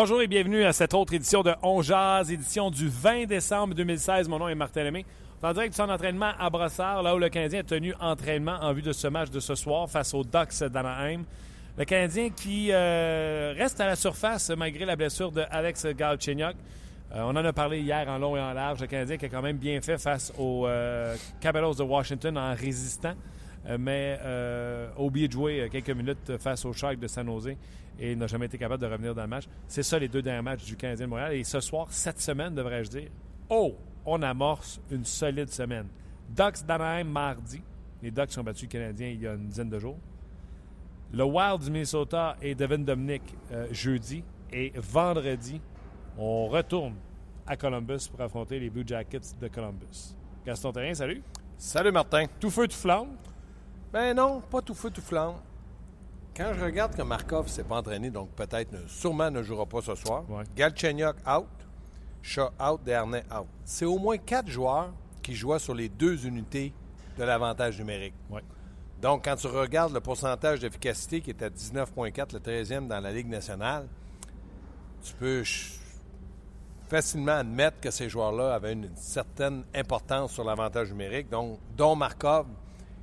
Bonjour et bienvenue à cette autre édition de On Jazz, édition du 20 décembre 2016. Mon nom est Martin Lemay. En direct son entraînement à Brossard, là où le Canadien a tenu entraînement en vue de ce match de ce soir face aux Ducks d'Anaheim. Le Canadien qui euh, reste à la surface malgré la blessure de Alex Galchenyuk. Euh, on en a parlé hier en long et en large. Le Canadien qui a quand même bien fait face aux euh, de Washington en résistant, euh, mais euh, oublié de jouer quelques minutes face aux Sharks de San Jose et n'a jamais été capable de revenir dans le match. C'est ça les deux derniers matchs du Canadien de Montréal. Et ce soir, cette semaine, devrais-je dire, oh, on amorce une solide semaine. Ducks d'Anaheim mardi. Les Ducks ont battu le Canadien il y a une dizaine de jours. Le Wild du Minnesota et Devin Dominic euh, jeudi. Et vendredi, on retourne à Columbus pour affronter les Blue Jackets de Columbus. Gaston Terrain, salut. Salut Martin. Tout feu, tout flamme? Ben non, pas tout feu, tout flamme. Quand je regarde que Markov ne s'est pas entraîné, donc peut-être ne- sûrement ne jouera pas ce soir. Ouais. Galchenyuk out, Shaw out, Dernay out. C'est au moins quatre joueurs qui jouaient sur les deux unités de l'avantage numérique. Ouais. Donc, quand tu regardes le pourcentage d'efficacité qui est à 19,4, le 13e dans la Ligue nationale, tu peux facilement admettre que ces joueurs-là avaient une certaine importance sur l'avantage numérique, donc, dont Markov,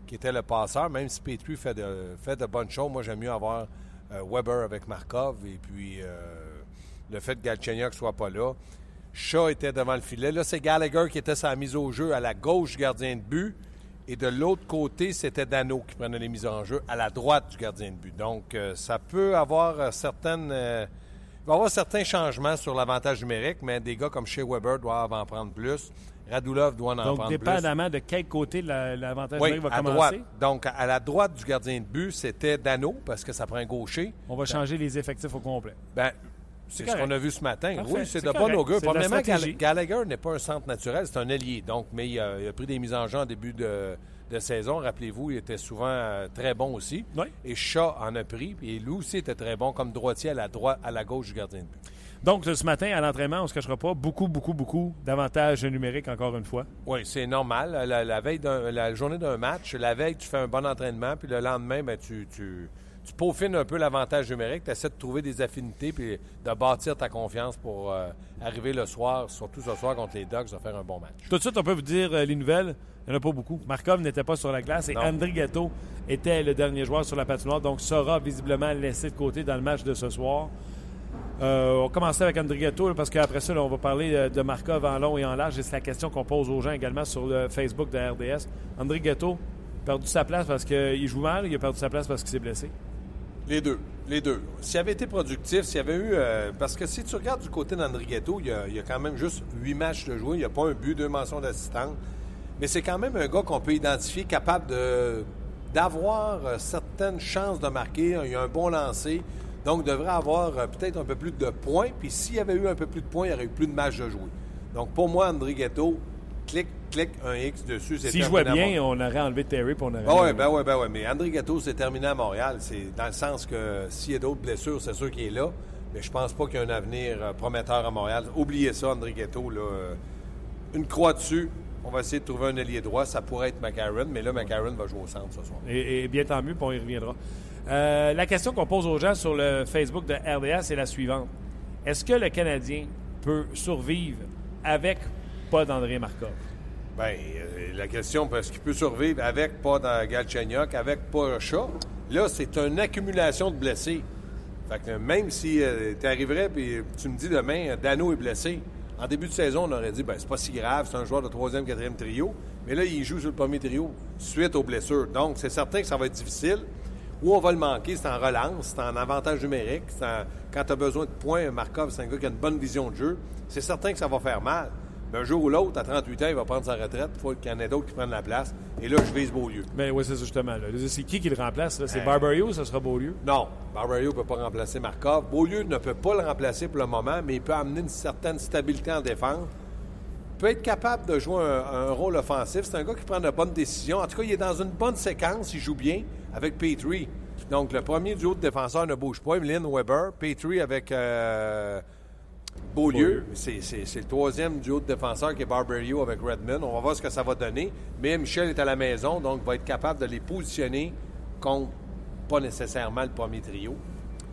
qui était le passeur, même si Petrie fait de, fait de bonnes choses. Moi, j'aime mieux avoir euh, Weber avec Markov et puis euh, le fait que Galchenyuk soit pas là. Shaw était devant le filet. Là, c'est Gallagher qui était sa mise au jeu à la gauche du gardien de but. Et de l'autre côté, c'était Dano qui prenait les mises en jeu à la droite du gardien de but. Donc, euh, ça peut avoir certaines. il va y avoir certains changements sur l'avantage numérique, mais des gars comme Shea Weber doivent en prendre plus. Radulov doit en Donc, prendre plus. dépendamment de quel côté la- l'avantage Oui, numérique va à commencer, droite. Donc, à la droite du gardien de but, c'était Dano, parce que ça prend un gaucher. on va changer les effectifs au complet. Ben, c'est ce qu'on a vu ce matin. Parfait, Oui, c'est de bon augure. La Premièrement, Gallagher n'est pas un centre naturel, c'est un ailier. Donc, mais il a, il a pris des mises en jeu en début de, de saison. Rappelez-vous, il était souvent euh, très bon aussi. Oui. Et Shaw en a pris. Et lui aussi était très bon comme droitier à la, droite, à la gauche du gardien de but. Donc, ce matin, à l'entraînement, on ne se cachera pas, beaucoup, beaucoup, beaucoup d'avantages numériques, encore une fois. Oui, c'est normal. La, la veille d'un- la journée d'un match, la veille, tu fais un bon entraînement, puis le lendemain, ben, tu, tu, tu peaufines un peu l'avantage numérique, tu essaies de trouver des affinités, puis de bâtir ta confiance pour euh, arriver le soir, surtout ce soir contre les Ducks, de faire un bon match. Tout de suite, on peut vous dire euh, les nouvelles. Il n'y en a pas beaucoup. Markov n'était pas sur la glace et. André Ghetto était le dernier joueur sur la patinoire, donc sera visiblement laissé de côté dans le match de ce soir. Euh, on commencer avec là, parce qu'après ça, on va parler de Markov en long et en large. C'est la question qu'on pose aux gens également sur le Facebook de RDS. André Ghetto a perdu sa place parce qu'il joue mal, il a perdu sa place parce qu'il s'est blessé? Les deux. Les deux. S'il avait été productif, s'il y avait eu. euh, parce que si tu regardes du côté d'André Ghetto, il y, a, y quand même juste huit matchs de jouer. Il n'y a pas un but, deux mentions d'assistance. Mais c'est quand même un gars qu'on peut identifier capable d'avoir euh, certaines chances de marquer. Il a un bon lancer. Donc, il devrait avoir euh, peut-être un peu plus de points. Puis s'il y avait eu un peu plus de points, il y aurait eu plus de matchs de jouer. Donc, pour moi, André Ghetto, clique, clique un X dessus. c'est S'il jouait bien, on aurait enlevé Terry puis on aurait. ah ouais, ben ouais, ben ouais. Mais André Gatto, c'est terminé à Montréal. C'est dans le sens que s'il y a d'autres blessures, c'est sûr qu'il est là. Mais je pense pas qu'il y a un avenir euh, prometteur à Montréal. Oubliez ça, André Gatto. Là, euh, une croix dessus. On va essayer de trouver un ailier droit. Ça pourrait être McCarron, mais là, McCarron va jouer au centre ce soir. Et, et bien tant mieux, puis on y reviendra. Euh, la question qu'on pose aux gens sur le Facebook de RDA, c'est la suivante. Est-ce que le Canadien peut survivre avec pas d'André Markov? Bien, la question, parce qu'il peut survivre avec pas dans Galchenyuk, avec pas Chat. Là, c'est une accumulation de blessés. Fait que même si tu arriverais et tu me dis demain, euh, Dano est blessé, en début de saison, on aurait dit, ben c'est pas si grave, c'est un joueur de troisième, quatrième trio. Mais là, il joue sur le premier trio suite aux blessures. Donc, c'est certain que ça va être difficile. Où on va le manquer, c'est en relance, c'est en avantage numérique. Quand tu as besoin de points, Markov, c'est un gars qui a une bonne vision de jeu. C'est certain que ça va faire mal. Un jour ou l'autre, à 38 ans, il va prendre sa retraite. Il faut qu'il y en ait d'autres qui prennent la place. Et là, je vise Beaulieu. Mais oui, c'est ça, justement. là. C'est qui qui le remplace? C'est Barbario ou ce sera Beaulieu? Non, Barbario ne peut pas remplacer Markov. Beaulieu ne peut pas le remplacer pour le moment, mais il peut amener une certaine stabilité en défense. Il peut être capable de jouer un, un rôle offensif. C'est un gars qui prend de bonnes décisions. En tout cas, il est dans une bonne séquence. Il joue bien avec Petrie. Donc, le premier duo de défenseurs ne bouge pas. Emeline Weber. Petrie avec euh, Beaulieu. C'est c'est- c'est le troisième duo de défenseurs qui est Barbario avec Redmond. On va voir ce que ça va donner. Mais Michel est à la maison, donc va être capable de les positionner contre pas nécessairement le premier trio.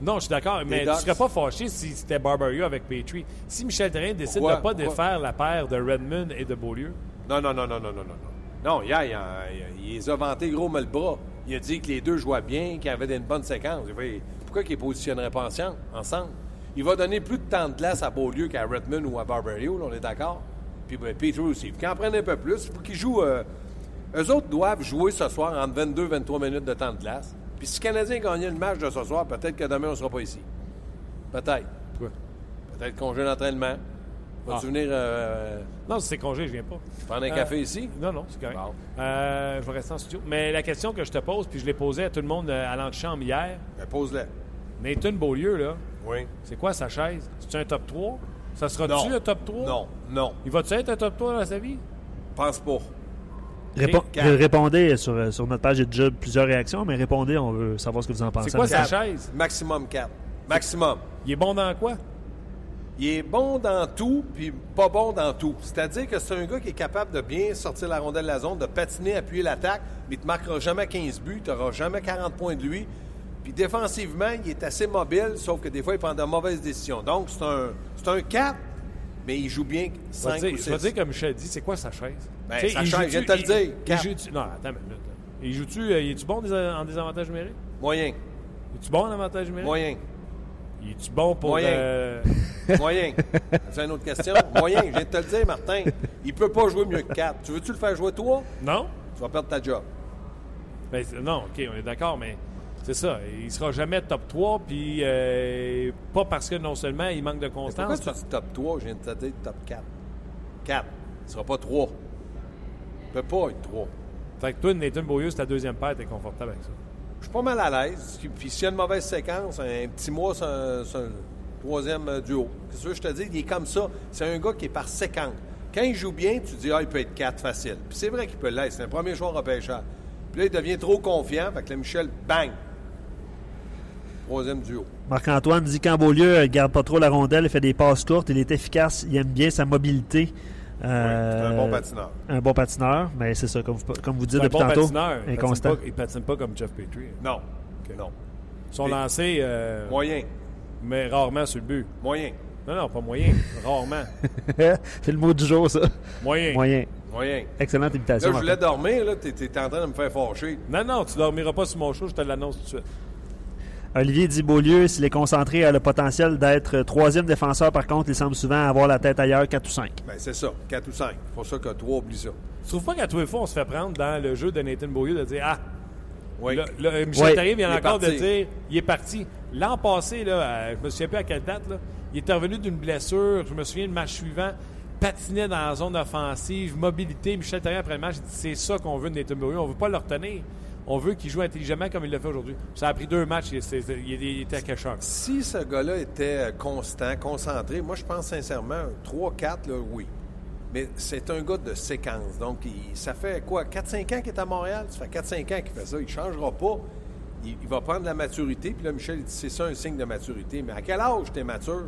Non, je suis d'accord, mais tu Ducks. serais pas fâché si c'était Barbario avec Petrie. Si Michel Terrien décide Pourquoi? de ne pas Pourquoi? défaire la paire de Redmond et de Beaulieu, Non, non, non, non, non, non, non. non. Hier, il, a- il- il les a vantés gros mais le bras. Il a dit que les deux jouaient bien, qu'il y avait une bonne séquence. Fait, Pourquoi qu'ils ne positionneraient pas ensemble? ensemble? Il va donner plus de temps de glace à Beaulieu qu'à Redmond ou à Barbario, on est d'accord? Puis ben, Petrie aussi. Qu'il en prenne un peu plus. Il faut qu'ils jouent... euh, eux autres doivent jouer ce soir entre 22 23 minutes de temps de glace. Puis si le Canadien gagnait le match de ce soir, peut-être que demain, on ne sera pas ici. Peut-être. quoi? Peut-être congé d'entraînement. Vas-tu Ah. venir euh, Non, si c'est congé, je viens pas. prendre un Euh, café ici? Non, non, c'est correct. Bon. Euh, je vais rester en studio. Mais la question que je te pose, puis je l'ai posée à tout le monde à l'antichambre hier, Ben, pose-le. Nathan Beaulieu, là, Oui. c'est quoi sa chaise? C'est un top 3? Ça sera-tu un top 3? Non, non, Il va-tu être un top 3 dans sa vie? pense pas. Répo- Quatre. répondez sur, sur notre page, il y a déjà plusieurs réactions, mais répondez, on veut savoir ce que vous en pensez. C'est quoi sa chaise? Maximum 4. Maximum. Il est bon dans quoi? Il est bon dans tout, puis pas bon dans tout. C'est-à-dire que c'est un gars qui est capable de bien sortir la rondelle de la zone, de patiner, appuyer l'attaque, mais il ne te marquera jamais 15 buts, tu n'auras jamais 40 points de lui. Puis défensivement, il est assez mobile, sauf que des fois, il prend de mauvaises décisions. Donc, c'est un, c'est un 4, mais il joue bien Je vais 5 dire, ou je vais 6. dire comme Michel dit, c'est quoi sa chaise? Ben, sa il chaise, je viens de te le dire, il joue-tu- Non, attends une minute. Il joue-tu, euh, il est-tu bon des- en désavantage numérique? Moyen. Es-tu bon en avantage numérique? Moyen. Il est-tu bon pour. Moyen. euh, Moyen. C'est une autre question. Moyen, je viens de te le dire, Martin. Il peut pas jouer mieux que 4. Tu veux-tu le faire jouer toi? Non? Tu vas perdre ta job. Ben, non, OK, on est d'accord, mais c'est ça. Il sera jamais top 3, puis euh, pas parce que non seulement il manque de Pourquoi constance. tu dis top 3? Je viens de te dire top 4. 4. Il ne sera pas 3. Il peut pas être 3. Fait que toi, Nathan Beaulieu, c'est ta deuxième paire, t'es confortable avec ça. Je suis pas mal à l'aise. Puis s'il y a une mauvaise séquence, un petit mois, c'est un, c'est un troisième euh, duo. Qu'est-ce que je te dis? Il est comme ça. C'est un gars qui est par séquence. Quand il joue bien, tu dis, ah, il peut être 4 facile. Puis c'est vrai qu'il peut l'être. C'est un premier joueur repêcheur. Puis là, il devient trop confiant. Fait que là, Michel, bang! Troisième duo. Marc-Antoine dit qu'en Beaulieu, il ne garde pas trop la rondelle, il fait des passes courtes, il est efficace, il aime bien sa mobilité. Oui, Euh, c'est un bon patineur. Un bon patineur, mais c'est ça, comme vous, comme vous dites C'est un depuis bon tantôt. patineur. Il patine, inconstant. pas, il patine pas comme Jeff Petrie. Non. Non. Son lancé, euh, Moyen. mais rarement sur le but. Moyen. Non, non, pas moyen. rarement. c'est le mot du jour, ça. Moyen. Moyen. Moyen. Excellente Là, imitation. je voulais dormir, là. T'es, t'es en train de me faire fâcher. Non, non, tu dormiras pas sur mon show, je te l'annonce tout de suite. Olivier dit Beaulieu, s'il est concentré, a le potentiel d'être troisième défenseur. Par contre, il semble souvent avoir la tête ailleurs, 4 ou 5. Ben, c'est ça. 4 ou 5. C'est pour ça que 3, oublie ça. Tu trouves pas qu'à tous les fois, on se fait prendre dans le jeu de Nathan Beaulieu de dire Ah, Oui. Là, Michel Oui, Therrien vient il encore de dire il est parti. L'an passé, là, euh, je me souviens plus à quelle date, là, il est revenu d'une blessure. Je me souviens le match suivant, patinait dans la zone offensive, mobilité. Michel Therrien, après le match, il dit c'est ça qu'on veut de Nathan Beaulieu. On veut pas le retenir. On veut qu'il joue intelligemment comme il l'a fait aujourd'hui. Ça a pris deux matchs. Il, c'est- il- il était à Cachon. Si ce gars-là était euh, constant, concentré, moi, je pense sincèrement, 3-4, là, oui. Mais c'est un gars de séquence. Donc, il- ça fait quoi, 4-5 ans qu'il est à Montréal? Ça fait 4-5 ans qu'il fait ça. Il ne changera pas. Il, il va prendre la maturité. Puis là, Michel, il dit, c'est ça un signe de maturité. Mais à quel âge tu es mature?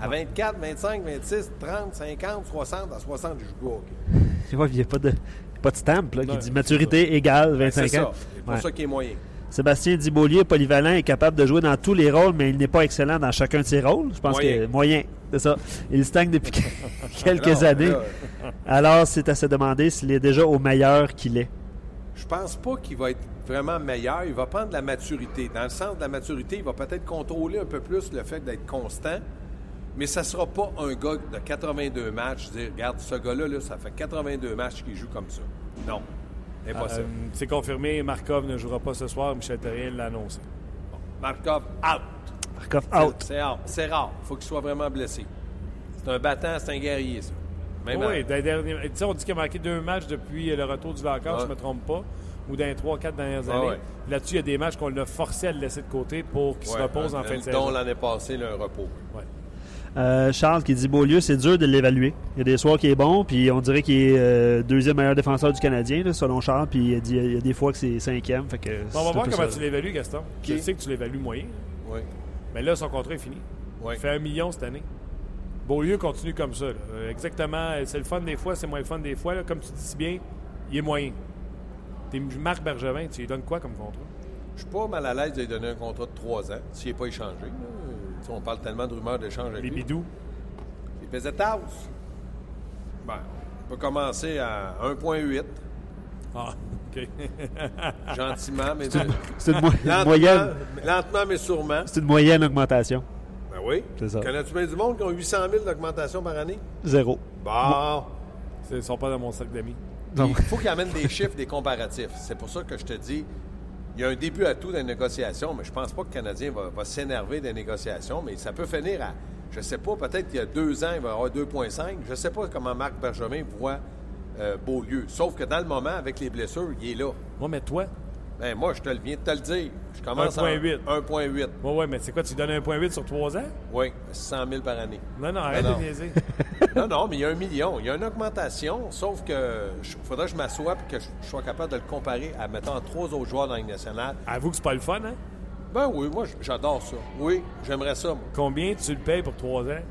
À 24, 25, 26, 30, 50, 60. À 60, je joue pas. au hockey. Tu vois, il n'y a pas de, pas de stamp là, qui dit maturité égale Ben, 25 c'est ans. ça. C'est pour Ouais. ça qu'il est moyen. Sébastien est polyvalent, est capable de jouer dans tous les rôles, mais il n'est pas excellent dans chacun de ses rôles. Je pense Moyen. que moyen, c'est ça. Il stagne depuis quelques Non, années. là, Alors, c'est à se demander s'il est déjà au meilleur qu'il est. Je pense pas qu'il va être vraiment meilleur. Il va prendre de la maturité. Dans le sens de la maturité, il va peut-être contrôler un peu plus le fait d'être constant. Mais ça ne sera pas un gars de 82 matchs, dire, regarde, ce gars-là, là, ça fait 82 matchs qu'il joue comme ça. Non. Impossible. Euh, c'est confirmé, Markov ne jouera pas ce soir. Michel Therrien l'a annoncé. Markov, out. Markov out. C'est rare. C'est rare. Il faut qu'il soit vraiment blessé. C'est un battant, c'est un guerrier, ça. Même oui, dans les derniers- tu sais, on dit qu'il a manqué deux matchs depuis le retour du vacances, Ouais. je ne me trompe pas, ou dans les trois, quatre dernières années. ouais. Là-dessus, il y a des matchs qu'on l'a forcé à le laisser de côté pour qu'il se repose en un- fin de dont saison. l'année passée, là, un repos. Ouais. Euh, Charles qui dit Beaulieu, c'est dur de l'évaluer. Il y a des soirs qui est bon, puis on dirait qu'il est euh, deuxième meilleur défenseur du Canadien, là, selon Charles, puis il, dit, il y a des fois que c'est cinquième. Fait que Bon, on va voir comment ça. tu l'évalues, Gaston. Je sais que tu l'évalues moyen, Oui. mais là, son contrat est fini. Oui. Il fait un million cette année. Beaulieu continue comme ça. là. Euh, exactement. C'est le fun des fois, c'est moins le fun des fois. là. Comme tu dis si bien, il est moyen. T'es Marc Bergevin, tu lui donnes quoi comme contrat? Je suis pas mal à l'aise de lui donner un contrat de 3 ans, s'il n'est pas échangé. On parle tellement de rumeurs d'échange avec Les lui. bidous. Les pesetas. Ben, on peut commencer à 1,8, Ah, OK. gentiment, mais C'est une, mo- une lentement, moyenne, lentement, mais sûrement. c'est une moyenne augmentation. Ben oui. C'est ça. Connais-tu bien du monde qui ont 800 000 d'augmentation par année? Zéro. Bon. Ils ne sont pas dans mon sac d'amis. Il faut qu'il amène des chiffres, des comparatifs. C'est pour ça que je te dis, il y a un début à tout dans les négociations, mais je pense pas que le Canadien va, va s'énerver des négociations, mais ça peut finir à, je sais pas, peut-être qu'il y a deux ans, il va y avoir 2,5. Je sais pas comment Marc Bergevin voit euh, Beaulieu. Sauf que dans le moment, avec les blessures, il est là. Moi, mais toi? Ben, moi, je te le viens de te le dire. Je commence en 1,8. 1,8. Ouais, ouais, mais c'est quoi? Tu donnes un point 8 sur 3 ans? Oui, 100 000 par année. Non, non, arrête non. de niaiser. Non, non, mais il y a un million. Il y a une augmentation, sauf que il faudrait que je m'assoie et que je, je sois capable de le comparer à, mettons, trois autres joueurs dans la Ligue nationale. Avoue que c'est pas le fun, hein? Ben oui, moi, j'adore ça. Oui, j'aimerais ça. moi. Combien tu le payes pour 3 ans?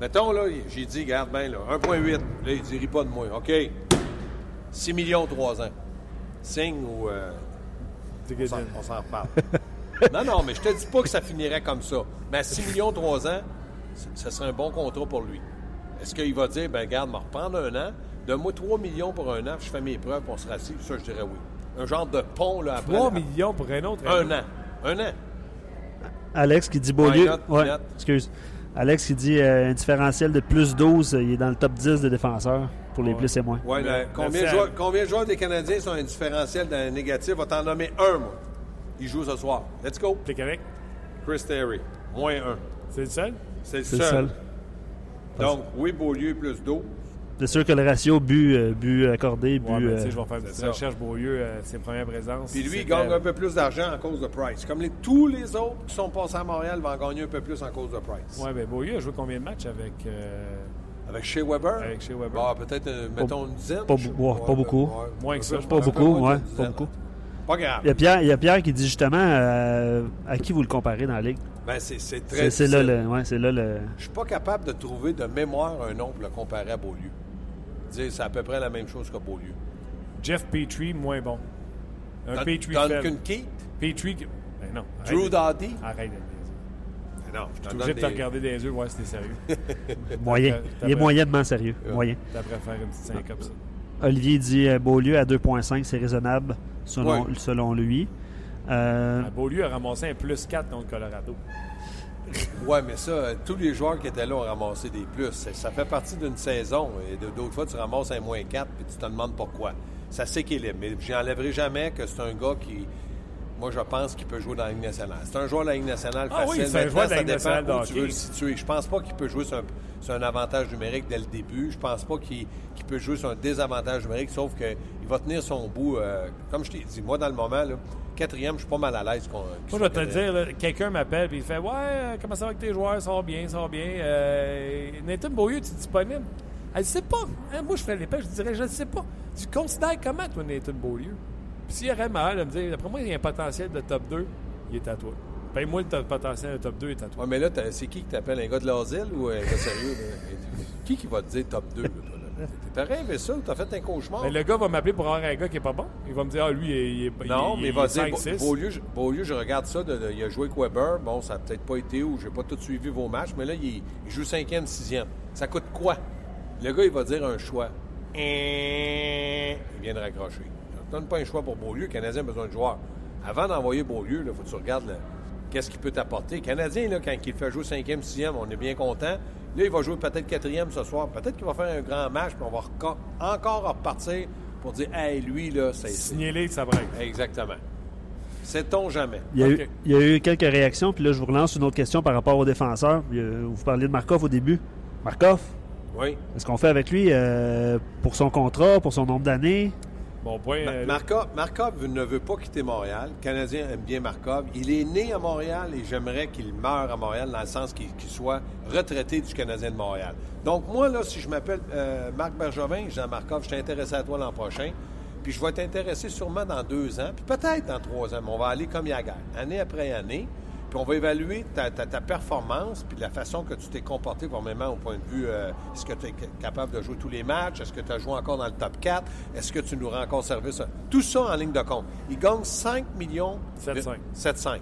Mettons, là, j'ai dit, regarde bien, là, 1,8. Là, il dit, ris pas de moi. OK. 6 millions, 3 ans. Signe ou euh, on s'en- reparle. non, non, mais je te dis pas que ça finirait comme ça. Mais à 6 millions, 3 ans, ce serait un bon contrat pour lui. Est-ce qu'il va dire, ben regarde, me reprendre un an, donne-moi 3 millions pour un an, puis je fais mes preuves, puis on se rassit? Ça, je dirais oui. Un genre de pont, là, après. 3 la- millions pour un autre. Un an. Un an. Alex qui dit Beaulieu. Not? Ouais, not? excuse. Alex qui dit euh, un différentiel de plus 12, euh, il est dans le top 10 des défenseurs pour les Ouais. plus et moins. Ouais, Mais- mais combien, de joueurs, combien de joueurs des Canadiens sont un différentiel d'un négatif? Va t'en nommer un, moi. Il joue ce soir. Let's go. T'es correct? Chris Terry. Moins un. C'est le seul? C'est le C'est seul. Donc, oui, Beaulieu plus 12. C'est sûr que le ratio but, euh, but accordé, but. Ouais, mais euh, je vais faire une petite ça. recherche Beaulieu, euh, ses premières présences. Puis lui, il gagne un peu plus d'argent à cause de Price. Comme les- tous les autres qui sont passés à Montréal vont en gagner un peu plus en cause de Price. Ouais, ben Beaulieu a joué combien de matchs avec. euh, Avec Shea Weber? Avec Shea Weber? Bah, peut-être, euh, mettons, une dizaine. pas je ouais, pas beaucoup. Moins que ça, je Pas beaucoup, ouais, pas beaucoup. Pas grave. Il y, a Pierre, il y a Pierre qui dit justement euh, à qui vous le comparez dans la ligue? Ben, c'est, très C'est là, le, ouais, c'est là le. Je suis pas capable de trouver de mémoire un nom pour le comparer à Beaulieu. Dire, c'est à peu près la même chose que Beaulieu. Jeff Petrie, moins bon. Un Dun- Petrie Duncan. Keith? Petrie. Ben non. Drew Doughty? Arrête. Ben non, je suis obligé de te des... regarder dans les yeux, voir si t'es sérieux. Moyen. t'as- Il est t'as- moyennement sérieux. Moyen. À faire une petite syncope, ça. Olivier dit euh, Beaulieu à 2,5, c'est raisonnable selon, Ouais. selon lui. Euh, Ah, Beaulieu a ramassé un plus 4 contre Colorado. Ouais, mais ça, euh, tous les joueurs qui étaient là ont ramassé des plus. C'est- Ça fait partie d'une saison. Et de- d'autres fois, tu ramasses un moins 4 puis tu te demandes pourquoi. Ça s'équilibre. Mais j'enlèverai jamais que c'est un gars qui, moi, je pense qu'il peut jouer dans la Ligue nationale. C'est un joueur de la Ligue nationale Ah oui, facile. c'est un joueur de la Ligue nationale où tu veux le situer. Je pense pas qu'il peut jouer sur un, sur un avantage numérique dès le début. Je pense pas qu'il peut jouer sur un désavantage numérique, sauf qu'il va tenir son bout. euh, comme je t'ai dit, moi, dans le moment, là, quatrième, je suis pas mal à l'aise. Moi, je vais te dire, quelqu'un m'appelle et il fait Ouais, euh, comment ça va avec tes joueurs? Ça va bien, ça va bien. Euh, Nathan Beaulieu, tu es disponible Elle ne sait pas. Hein, moi, je ferais l'épée, je dirais Je ne sais pas. Tu considères comment, toi, Nathan Beaulieu? S'il y aurait mal de me dire D'après moi, il y a un potentiel de top 2, il est à toi. Paye-moi le top- potentiel de top 2, il est à toi. Ouais, mais là, c'est qui qui t'appelle un gars de l'asile ou un gars sérieux? là? qui qui va te dire top 2? Là, toi, là? T'as rêvé ça ou t'as fait un cauchemar? Mais le gars va m'appeler pour avoir un gars qui est pas bon. Il va me dire Ah, lui, il est. non, il- mais il va dire, 5-6. Beaulieu, je- Beaulieu, je regarde ça, de- de- il a joué avec Weber, bon, ça n'a peut-être pas été ou j'ai pas tout suivi vos matchs, mais là, il, il joue cinquième, sixième. Ça coûte quoi? Le gars, il va dire un choix. Il vient de raccrocher. Ne donne pas un choix pour Beaulieu, le Canadien a besoin de joueurs. Avant d'envoyer Beaulieu, il faut que tu regardes qu'est-ce qu'il peut t'apporter. Le Canadien, là, quand il fait jouer cinquième, sixième, on est bien content. Là, il va jouer peut-être quatrième ce soir. Peut-être qu'il va faire un grand match, puis on va reco- encore repartir pour dire Hey, lui, là, c'est. que ça break. Exactement. Sait-on jamais? il, y a eu, il y a eu quelques réactions, puis là, je vous relance une autre question par rapport aux défenseurs. Vous parliez de Markov au début. Markov, Oui. Est-ce qu'on fait avec lui euh, pour son contrat, pour son nombre d'années? Bon point. Ma- euh, Markov, Markov ne veut pas quitter Montréal. Le Canadien aime bien Markov. Il est né à Montréal et j'aimerais qu'il meure à Montréal dans le sens qu'il soit retraité du Canadien de Montréal. Donc, moi, là, si je m'appelle euh, Marc Bergevin, Jean Markov, je suis intéressé à toi l'an prochain. Puis je vais t'intéresser sûrement dans deux ans, puis peut-être dans trois ans, mais on va aller comme Yaguer, année après année. Puis on va évaluer ta, ta- ta performance, puis la façon que tu t'es comporté, probablement au point de vue, euh, est-ce que tu es capable de jouer tous les matchs? Est-ce que tu as joué encore dans le top 4? Est-ce que tu nous rends encore service? Tout ça en ligne de compte. Il gagne 5 millions... 7,5. 7,5.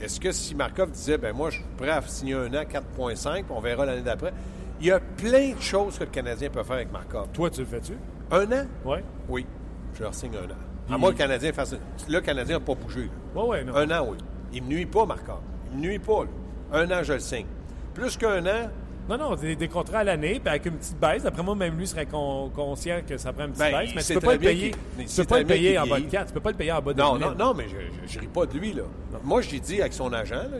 Est-ce que si Markov disait, ben moi, je suis prêt à signer un an, 4,5, puis on verra l'année d'après. Il y a plein de choses que le Canadien peut faire avec Markov. Toi, tu le fais-tu? Un an? Ouais. Oui. Je leur signe un an. À Puis- moi, le Canadien fasse... Là, le Canadien n'a pas bougé. là. Ouais, ouais, non. Un an, oui. Il me nuit pas, Markov. Il me nuit pas. là. Un an, je le signe. Plus qu'un an, Non, non, des, des contrats à l'année, puis avec une petite baisse. Après moi, même lui serait con- conscient que ça prend une petite Ben, baisse, mais tu peux pas le payer. Tu peux pas le payer en bas de vieillit. 4. Tu peux pas le payer en bas de Non, 10 non, 000. non, mais je, je, ris pas de lui, là. Moi, j'ai dit avec son agent, là,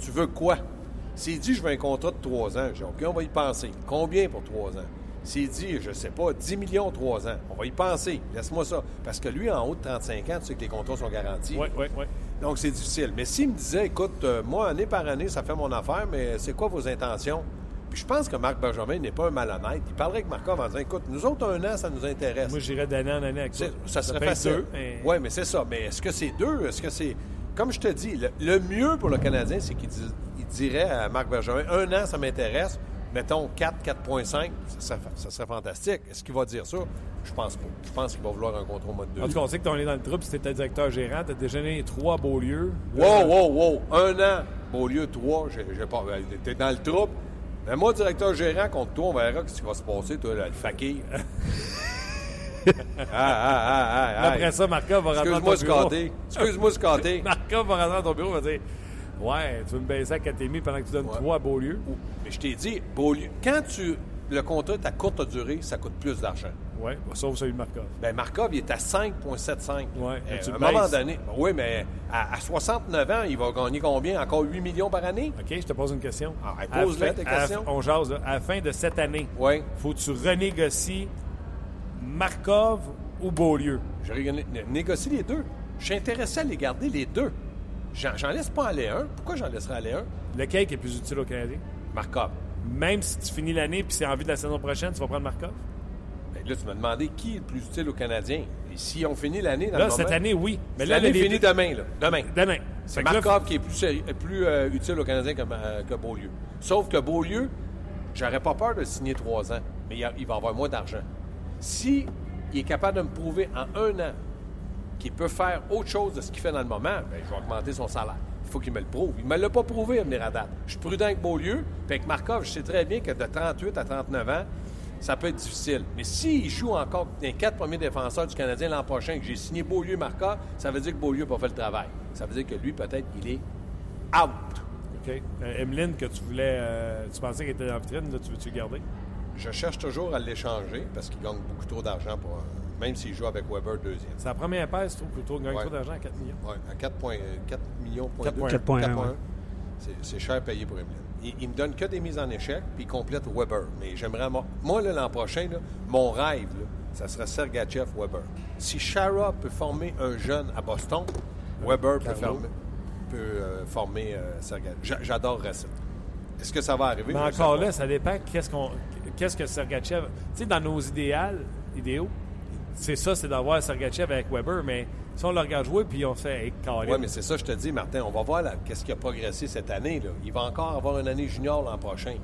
tu veux quoi? S'il dit, je veux un contrat de trois ans, j'ai dit, OK, on va y penser. Combien pour trois ans? S'il dit, je sais pas, 10 millions trois ans, on va y penser. Laisse-moi ça. Parce que lui, en haut de 35 ans, tu sais que les contrats sont garantis. Oui, oui, oui. Donc, c'est difficile. Mais s'il me disait, écoute, euh, moi, année par année, ça fait mon affaire, mais c'est quoi vos intentions? Puis je pense que Marc Benjamin n'est pas un malhonnête. Il parlerait avec Markov en disant, écoute, nous autres, un an, ça nous intéresse. Moi, j'irais d'année en année avec. C'est- Ça serait facile. deux, mais- Oui, mais c'est ça. Mais est-ce que c'est deux? Est-ce que c'est. Comme je te dis, le, le mieux pour le Canadien, c'est qu'il dirait à Marc Bergevin un an, ça m'intéresse. Mettons 4, 4,5, ça, serait- ça serait fantastique. Est-ce qu'il va dire ça? Je pense pas. Je pense qu'il va vouloir un contrat au mode 2. En tout cas, on sait que tu es dans le tu étais directeur gérant, tu as déjeuné trois beaux lieux. Wow, wow, wow! Un an, Beaulieu 3, j'ai j'ai pas. ben, T'es dans le trouble. Mais moi, directeur gérant, contre toi, on verra ce qui va se passer, toi, là, le fakir. ah, ah, ah, ah, ah. Après ça, Markov va rentrer dans Excuse-moi, ton bureau. Scotty. Excuse-moi, Scotty. Markov va rentrer dans ton bureau et va dire Ouais, tu veux me baisser à 4,5 pendant que tu donnes Ouais. trois beaux lieux. Mais je t'ai dit, Beaulieu, quand tu. Le contrat est à courte durée, ça coûte plus d'argent. Oui, sauf celui de Markov. Ben Markov, il est à 5,75. Ouais, mais tu à un moment donné. ben oui, mais à, à 69 ans, il va gagner combien? Encore 8 millions par année? OK, je te pose une question. Ah, hey, À la pose-le, fin- tes à on jase, là. À la fin de cette année, Oui. faut que tu renégocies Markov ou Beaulieu? Je né- négocie les deux. Je suis intéressé à les garder, les deux. J'en, laisse pas aller un. Pourquoi j'en laisserais aller un? Lequel est plus utile au Canadien? Markov. Même si tu finis l'année puis c'est en vue de la saison prochaine, tu vas prendre Markov? Ben là, tu m'as demandé qui est le plus utile aux Canadiens. Et si on finit l'année dans Là, le cette moment- année, oui. Mais là, l'année finit demain, là. Demain. Demain. C'est là, Markov qui est plus, plus euh, utile aux Canadiens que, Beaulieu. Sauf que Beaulieu, j'aurais pas peur de signer trois ans, mais il, a- il va avoir moins d'argent. Si il est capable de me prouver en un an qu'il peut faire autre chose de ce qu'il fait dans le moment, ben, je vais augmenter son salaire. Il faut qu'il me le prouve. Il ne me l'a pas prouvé à venir à date. Je suis prudent avec Beaulieu, puis avec Markov, je sais très bien que de 38 à 39 ans, ça peut être difficile. Mais s'il joue encore les quatre premiers défenseurs du Canadien l'an prochain, que j'ai signé Beaulieu Markov, ça veut dire que Beaulieu n'a pas fait le travail. Ça veut dire que lui, peut-être, il est out. OK. Euh, Emeline, que tu voulais. euh, tu pensais qu'elle était en vitrine, là, tu veux-tu le garder? Je cherche toujours à l'échanger parce qu'il gagne beaucoup trop d'argent pour un- même s'il joue avec Weber deuxième. C'est la première paire, tu trouves que tu gagnes Ouais. trop d'argent à 4 millions? Ouais, à 4, points- 4 millions. point 4,1. 4,1, ouais. C'est- C'est cher payé pour Emeline. Il, il me donne que des mises en échec, puis il complète Weber. Mais j'aimerais. mo- Moi, l'an prochain, là, mon rêve, là, ça serait Sergachev Weber. Si Shara peut former un jeune à Boston, Weber peut, euh, former euh, Sergachev. J'a- J'adorerais ça. Est-ce que ça va arriver? Mais Je encore là, ça dépend qu'est-ce qu'on, qu'est-ce que Sergachev. Tu sais, dans nos idéals, idéaux, c'est ça, c'est d'avoir Sergachev avec Weber, mais si on le regarde jouer puis on fait, hey, Oui, mais c'est ça, je te dis, Martin. On va voir qu'est-ce qui a progressé cette année. Là. Il va encore avoir une année junior l'an prochain.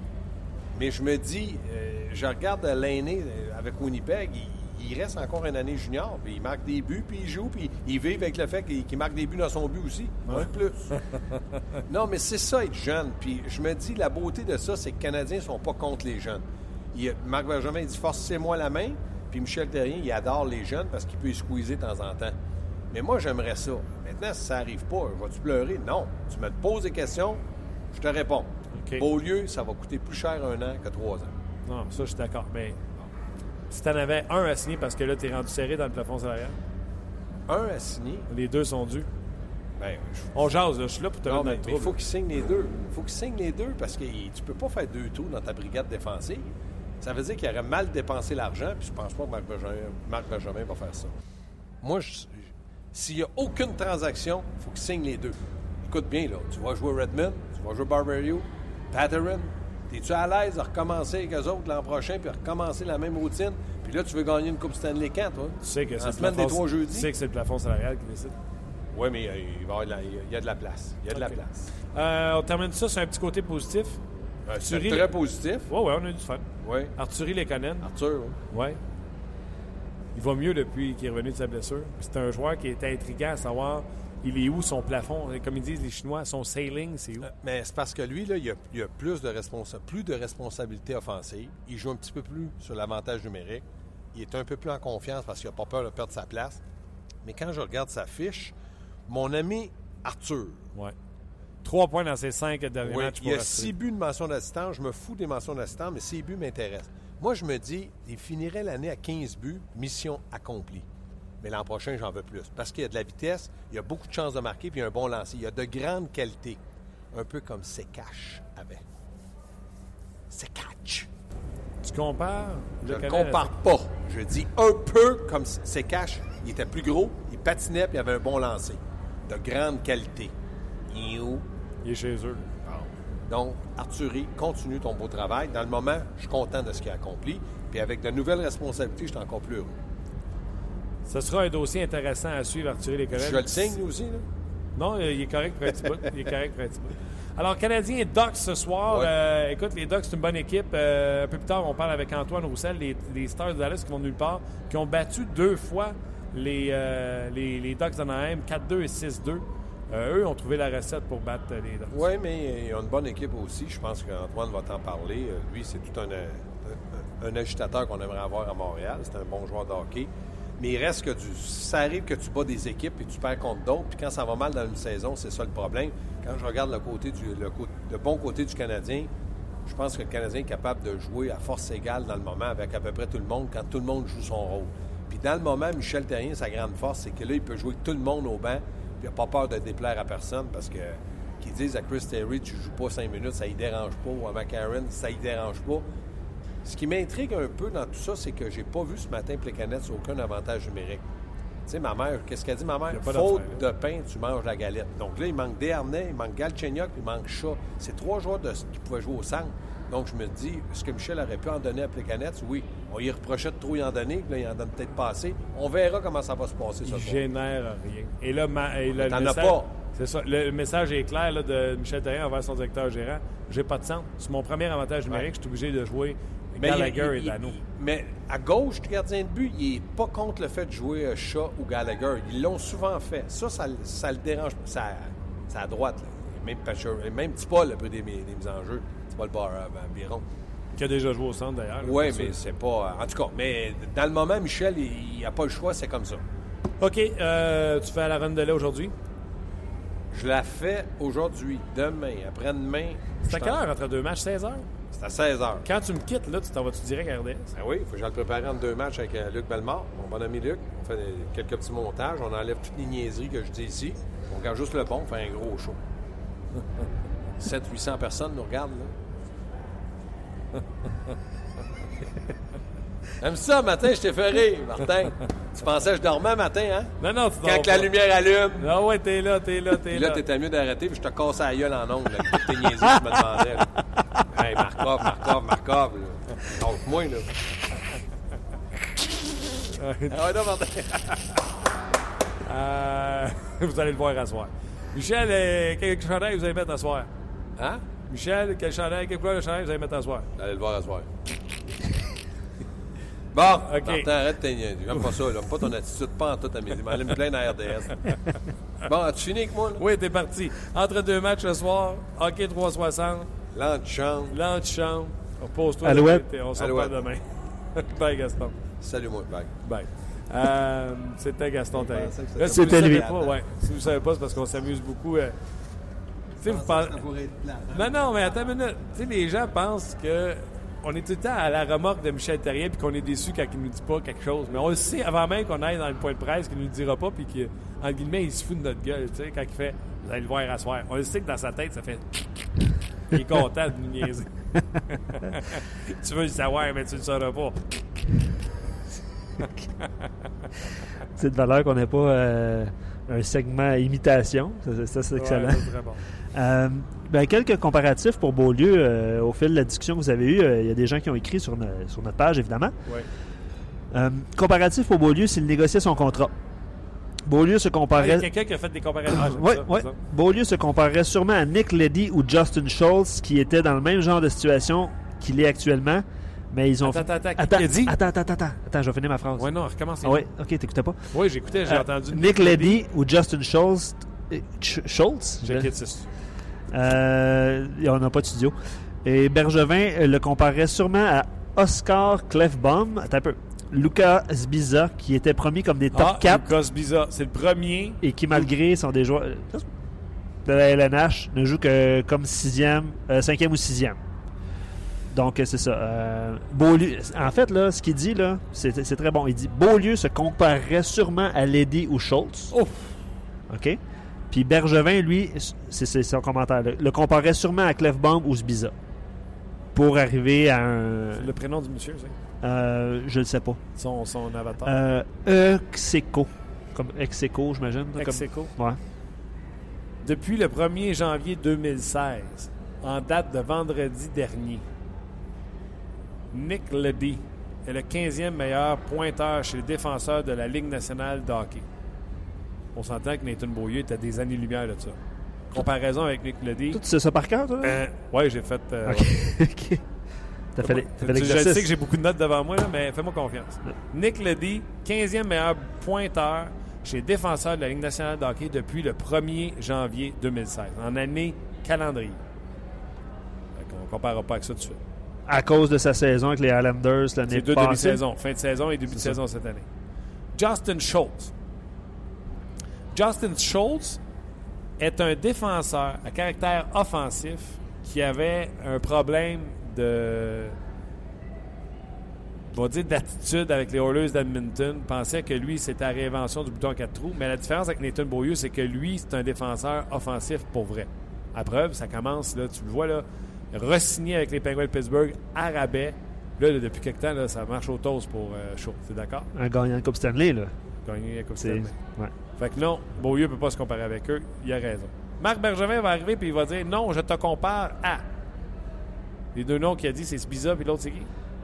Mais je me dis, euh, je regarde l'aîné euh, avec Winnipeg, il, il reste encore une année junior. Puis il marque des buts, puis il joue, puis il vit avec le fait qu'il marque des buts dans son but aussi. Un de plus. non, mais c'est ça, être jeune. Puis je me dis, la beauté de ça, c'est que les Canadiens ne sont pas contre les jeunes. Il- Marc il dit forcez-moi la main. Puis Michel Terrien, il adore les jeunes parce qu'il peut les squeezer de temps en temps. Mais moi, j'aimerais ça. Maintenant, si ça n'arrive pas, vas-tu pleurer? Non. Tu me poses des questions, je te réponds. OK. Beaulieu, ça va coûter plus cher un an que trois ans. Non, ça, je suis d'accord. Mais si tu en avais un à signer parce que là, tu es rendu serré dans le plafond salarial, Un à signer, les deux sont dus. ben, je- On jase, là, je suis là pour te non, mais mais il trouble. faut qu'il signe les deux. Il faut qu'il signe les deux parce que tu peux pas faire deux tours dans ta brigade défensive. Ça veut dire qu'il aurait mal dépensé l'argent, puis je pense pas que Marc Benjamin, Marc Benjamin va faire ça. Moi, s'il n'y a aucune transaction, il faut qu'il signe les deux. Écoute bien, là, tu vas jouer Redmond, tu vas jouer Barberio, Patterson. Es-tu à l'aise de recommencer avec eux autres l'an prochain, puis recommencer la même routine? Puis là, tu veux gagner une Coupe Stanley quand, toi? Tu sais que c'est le plafond- des trois Tu sais que c'est le plafond salarial qui décide. Oui, mais euh, il, va y a de la place. Il y a de la place. Euh, on termine ça sur un petit côté positif. Euh, C'est Arthurie- très positif. Ouais, ouais, on a eu du fun. Oui. Arthurie Lekonen, Arthur, oui. ouais. Il va mieux depuis qu'il est revenu de sa blessure. C'est un joueur qui est intriguant à savoir il est où son plafond? Comme ils disent les Chinois, son sailing, c'est où? Mais c'est parce que lui, là, il, a, il a plus de responsa- plus de responsabilités offensives. Il joue un petit peu plus sur l'avantage numérique. Il est un peu plus en confiance parce qu'il n'a pas peur de perdre sa place. Mais quand je regarde sa fiche, mon ami Arthur, Ouais. Trois points dans ses cinq derniers oui, matchs il pour a six buts de mention d'assistance. Je me fous des mentions d'assistance, mais six buts m'intéressent. Moi, je me dis, il finirait l'année à 15 buts, mission accomplie. Mais l'an prochain, j'en veux plus. Parce qu'il y a de la vitesse, il y a beaucoup de chances de marquer, puis il y a un bon lancer. Il y a de grandes qualités. Un peu comme Sekash avait. Sekash. Tu compares? Je ne compare pas. Je dis un peu comme Sekash. Il était plus gros, il patinait, puis il avait un bon lancer. De grande qualité. Iou. Il est chez eux. Donc, Arthurie, continue ton beau travail. Dans le moment, je suis content de ce qu'il a accompli. Puis avec de nouvelles responsabilités, je suis encore plus heureux. Ce sera un dossier intéressant à suivre, Arthurie Lekonen. Je le signe, lui aussi. Là? Non, il est correct pour un petit bout. Il est correct pour un petit bout. Alors, Canadien et Ducks ce soir. Ouais. Euh, écoute, les Ducks, c'est une bonne équipe. Euh, un peu plus tard, on parle avec Antoine Roussel, les, les Stars de Dallas qui vont nulle part, qui ont battu deux fois les, euh, les, les Ducks d'Anaheim, 4-2 et 6-2. Euh, eux ont trouvé la recette pour battre les Ducks. Oui, mais ils ont une bonne équipe aussi. Je pense qu'Antoine va t'en parler. Euh, Lui, c'est tout un, un, agitateur qu'on aimerait avoir à Montréal. C'est un bon joueur de hockey. Mais il reste que du, ça arrive que tu bats des équipes et tu perds contre d'autres. Puis quand ça va mal dans une saison, c'est ça le problème. Quand je regarde le, côté le, le bon côté du Canadien, je pense que le Canadien est capable de jouer à force égale dans le moment avec à peu près tout le monde quand tout le monde joue son rôle. Puis dans le moment, Michel Terrien, sa grande force, c'est que là, il peut jouer tout le monde au banc. Puis il n'a pas peur de déplaire à personne parce que qu'ils disent à Chris Terry, tu joues pas cinq minutes, ça ne dérange pas. Ou à McCarron, ça ne dérange pas. Ce qui m'intrigue un peu dans tout ça, c'est que j'ai pas vu ce matin Plecanet sur aucun avantage numérique. Tu sais, ma mère, qu'est-ce qu'elle dit, ma mère? Faute d'affaire, de pain, tu manges la galette. Donc là, il manque Desharnais, il manque Galchenyuk, il manque Chat. C'est trois joueurs de, qui pouvaient jouer au centre. Donc je me dis, est-ce que Michel aurait pu en donner à Plecanet? Oui. On y reprochait de trop y en donner, puis là, il en donne peut-être pas assez. On verra comment ça va se passer ce Il génère rien. Et là, ma- et là, le message- pas. C'est ça. Le message est clair là, de Michel Terrien envers son directeur gérant. J'ai pas de centre. C'est mon premier avantage numérique. Je suis obligé de jouer Mais Gallagher il- et Dano. il- Mais à gauche du gardien de but, il n'est pas contre le fait de jouer euh, Shaw ou Gallagher. Ils l'ont souvent fait. Ça, ça, ça le dérange. Ça, c'est à droite. Là. Même, même petit Paul a pris des, des mises en jeu. Petit Paul Bar, euh. Qui a déjà joué au centre d'ailleurs. Oui, mais c'est pas. En tout cas, mais dans le moment, Michel, il n'a pas le choix, c'est comme ça. OK. euh, tu fais à la run de lait aujourd'hui? Je la fais aujourd'hui, demain, après-demain. C'est à quelle heure entre deux matchs? 16 heures? C'est à 16 h. Quand tu me quittes, là, tu t'en vas-tu direct à RDS? Ben oui, il faut que j'aille le préparer en deux matchs avec euh, Luc Bellemare, mon bon ami Luc. On fait quelques petits montages, on enlève toutes les niaiseries que je dis ici. On regarde juste le bon, on fait un gros show. 700-800 personnes nous regardent, là. Aime ça, matin, je t'ai fait rire, Martin. Tu pensais que je dormais matin, hein? Non, non, tu Quand que la lumière allume. Ah ouais, t'es là, t'es là, t'es là. là, t'étais mieux d'arrêter, puis je te cassais la gueule en ongle avec toutes tes niaiseries que tu me demandais. là. Hey, Markov, Markov, Markov. là. Donc, moi, là. Ah ouais, non, Martin. Euh, vous allez le voir à soir. Michel, euh, quel chandail vous allez mettre à soir? Hein? Michel, quel chandail, quelle couleur de chandail vous allez mettre à soir? Allez le voir à soir. Bon, OK. Martin, arrête tes. J'aime pas ça, là. Pas ton attitude, pas en tout à. Mais allez me plaindre à RDS. Bon, as-tu fini avec moi, là? Oui, t'es parti. Entre deux matchs ce soir, hockey 360, L'antichambre. l'antichambre. Repose-toi. Alouette. On se Alouette. reparle demain. Bye, Gaston. Salut-moi, bye. Bye. Euh, C'était Gaston que c'était Là, si vous C'était le savez lui. Pas, ouais, si vous ne savez pas, c'est parce qu'on s'amuse beaucoup. euh, tu Non, non, mais attends une minute. Tu sais, les gens pensent que on est tout le temps à la remorque de Michel Terrien puis qu'on est déçu quand il nous dit pas quelque chose. Mais on le sait avant même qu'on aille dans le point de presse qu'il nous le dira pas puis qu'en guillemets, il se fout de notre gueule. Tu sais, quand il fait « Vous allez le voir à soir », on le sait que dans sa tête, ça fait « Il est content de nous niaiser ». tu veux le savoir, mais tu le sauras pas. C'est de valeur qu'on n'ait pas euh, un segment imitation. Ça, ça, c'est excellent. Ouais, c'est très bon. Euh, ben, quelques comparatifs pour Beaulieu. euh, au fil de la discussion que vous avez eue, euh, il y a des gens qui ont écrit sur, no- sur notre page, évidemment. Ouais. Comparatif pour Beaulieu, s'il négociait son contrat. Beaulieu se Ah, comparait. quelqu'un qui a fait des comparaisons. Ah, ça, ouais. ça. Beaulieu se comparait sûrement à Nick Leddy ou Justin Schultz, qui étaient dans le même genre de situation qu'il est actuellement, mais ils ont. Attends, attends, attends. attends, dit? attends, attends, attends, attends, je vais finir ma phrase. Ouais, non, recommence. Ah ouais, ok, t'écoutais pas? Oui, j'écoutais, j'ai Euh, entendu. Nick Leddy ou Justin Schultz. euh, Sch- Schultz? Euh, on n'a pas de studio. Et Bergevin euh, le comparait sûrement à Oscar Clefbaum. Attends un peu. Lucas Sbiza, qui était promis comme des top Ah, 4 Lucas Biza, c'est le premier. et qui, malgré sont des joueurs de la LNH, ne joue que comme sixième, euh, cinquième ou sixième. Donc, c'est ça. Euh, Beaulieu, en fait, là, ce qu'il dit, là, c'est c'est très bon. Il dit Beaulieu se comparerait sûrement à Ledy ou Schultz. OK? Puis Bergevin, lui, c'est c'est son commentaire, là, le comparait sûrement à Clefbaum ou Sbiza. Pour arriver à un. C'est le prénom du monsieur, c'est euh, je ne sais pas. son, son avatar. Euh, Execo. Comme Execo, j'imagine. là, comme- Execo. Ouais. Depuis le 1er janvier 2016, en date de vendredi dernier, Nick Leddy est le 15e meilleur pointeur chez les défenseurs de la Ligue nationale de hockey. On s'entend que Nathan Beaulieu à des années-lumière de ça. Comparaison avec Nick Leddy. Toi, tu sais ça par cœur, toi? Euh, ouais, j'ai fait. euh, OK. T'as fait, les- fait Je- Je sais que j'ai beaucoup de notes devant moi, là, mais fais-moi confiance. Nick Leddy, 15e meilleur pointeur chez les défenseurs de la Ligue nationale de hockey depuis le 1er janvier 2016, en année calendrier. On ne comparera pas avec ça tout de suite. À cause de sa saison avec les Highlanders l'année C'est deux passée. demi-saisons, fin de saison et début de ça. saison cette année. Justin Schultz. Justin Schultz est un défenseur à caractère offensif qui avait un problème de on va dire d'attitude avec les Oilers d'Edmonton, pensait que lui, c'était la réinvention du bouton à quatre trous. Mais la différence avec Nathan Beaulieu, c'est que lui, c'est un défenseur offensif pour vrai. À preuve, ça commence, là, tu le vois, là, re-signé avec les Penguins de Pittsburgh à rabais. Là, là, depuis quelque temps, là, ça marche au toast pour euh, Schultz. T'es d'accord? Un gagnant de Coupe Stanley, là. Gagner la Coupe. Stanley. Ouais. Fait que non, Beaulieu ne peut pas se comparer avec eux. Il a raison. Marc Bergevin va arriver et il va dire non, je te compare à. Les deux noms qu'il a dit, c'est Spiza puis l'autre, c'est qui?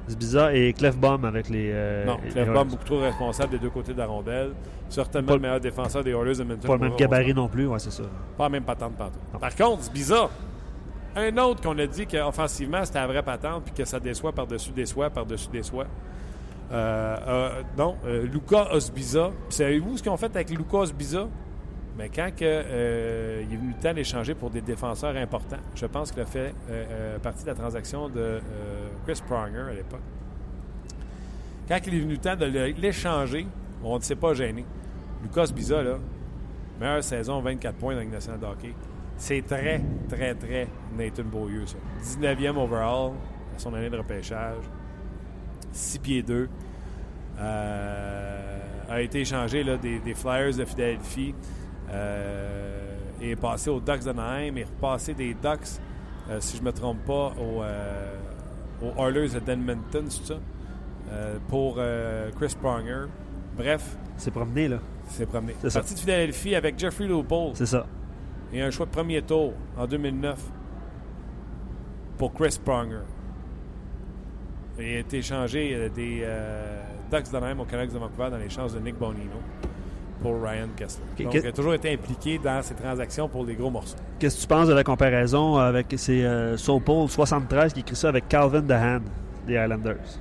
Sbiza et Clefbaum avec les. euh, Non, Clefbaum, beaucoup trop responsable des deux côtés de la rondelle. Certainement Pas- le meilleur défenseur des Oilers de Edmonton. Pas le même gabarit non plus, ouais, c'est ça. Pas la même patente pantoute. Non. Par contre, Spiza, un autre qu'on a dit qu'offensivement, c'était la vraie patente puis que ça déçoit par-dessus déçoit par-dessus déçoit. Euh, euh, non, euh, Luca Osbiza. Savez-vous ce qu'ils ont fait avec Luca Osbiza? Mais quand que, euh, il est venu le temps d'échanger pour des défenseurs importants, je pense qu'il a fait euh, euh, partie de la transaction de euh, Chris Pronger à l'époque. Quand il est venu le temps de le- l'échanger, on ne s'est pas gêné. Lucas Biza, là, meilleure saison, 24 points dans nationale de hockey. C'est très, très, très Nathan Beaulieu, ça. 19e overall à son année de repêchage. 6 pieds 2. Euh, a été échangé là, des, des Flyers de Philadelphie. Euh, et est passé aux Ducks d'Anaheim et repassé des Ducks, euh, si je ne me trompe pas, aux, aux Oilers d'Edmonton, c'est ça? Pour Chris Pronger. Bref, C'est promené, là. c'est promené. C'est. Parti de Philadelphie avec Jeffrey Lupul C'est ça. Et un choix de premier tour en 2009 pour Chris Pronger. Il a été échangé euh, des euh, Ducks d'Anaheim aux Canucks de Vancouver dans les chances de Nick Bonino pour Ryan Kessler. Donc, il a toujours été impliqué dans ces transactions pour des gros morceaux. Qu'est-ce que tu penses de la comparaison avec ces euh, Sopol 73 qui écrit ça avec Calvin Dahan des Highlanders?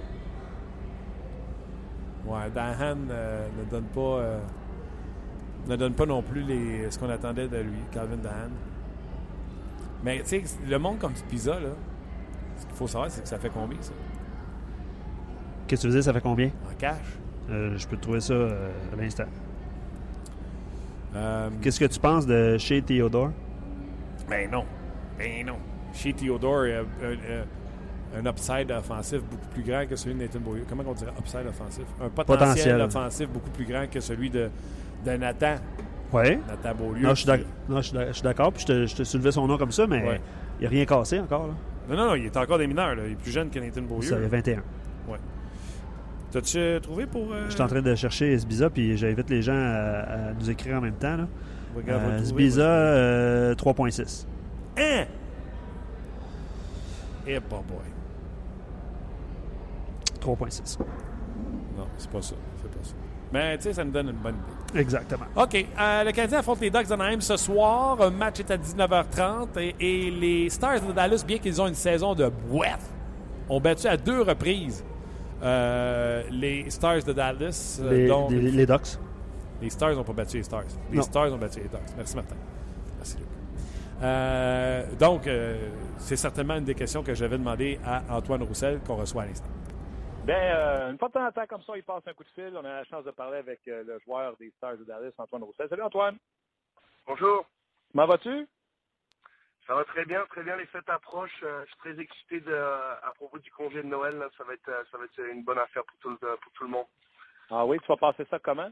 Ouais, Dahan euh, ne donne pas euh, ne donne pas non plus les, ce qu'on attendait de lui, Calvin Dahan. Mais tu sais, le monde comme Pizza, là, ce qu'il faut savoir, c'est que ça fait combien ça? Qu'est-ce que tu veux dire, ça fait combien? En cash? Euh, je peux te trouver ça euh, à l'instant. Euh, Qu'est-ce que tu penses de chez Theodore? Ben non. Ben non. Chez Theodore, un, upside offensif beaucoup plus grand que celui de Nathan Beaulieu. Comment on dirait upside offensif? Un potentiel, Potentiel. offensif beaucoup plus grand que celui de, de Nathan, Oui. Nathan Beaulieu. Non, je suis d'accord. Puis je te, je te soulevais son nom comme ça, mais il Ouais. n'y a rien cassé encore. Là. Non, non, non, il est encore des mineurs. Là. Il est plus jeune que Nathan Beaulieu. Ça, il a 21. T'as-tu trouvé pour. Euh... Je suis en train de chercher Sbiza, puis j'invite les gens à, à nous écrire en même temps. Là. Regarde, Euh, Sbiza, moi. euh, 3.6. Hein? Eh, pas boy. 3.6. Non, c'est pas ça. C'est pas ça. Mais tu sais, ça nous donne une bonne idée. Exactement. OK. euh, le Canadien affronte les Ducks d'Anaheim ce soir. Un match est à 19h30. Et, et les Stars de Dallas, bien qu'ils ont une saison de boîte, ont battu à deux reprises euh, les Stars de Dallas. euh, Les, dont- les, les Ducks. Les Stars n'ont pas battu les Stars. Les Non. Stars ont battu les Ducks. Merci, Martin. Merci, Luc. Euh, donc, c'est certainement une des questions que j'avais demandé à Antoine Roussel qu'on reçoit à l'instant. Ben, euh, une fois de temps en temps comme ça, il passe un coup de fil. On a la chance de parler avec euh, le joueur des Stars de Dallas, Antoine Roussel. Salut Antoine. Bonjour, Comment vas-tu? ça va très bien, très bien. Les fêtes approchent. Euh, je suis très excité de, à propos du congé de Noël. là. Ça va être, ça va être une bonne affaire pour tout, le- pour tout le monde. Ah oui, tu vas passer ça comment?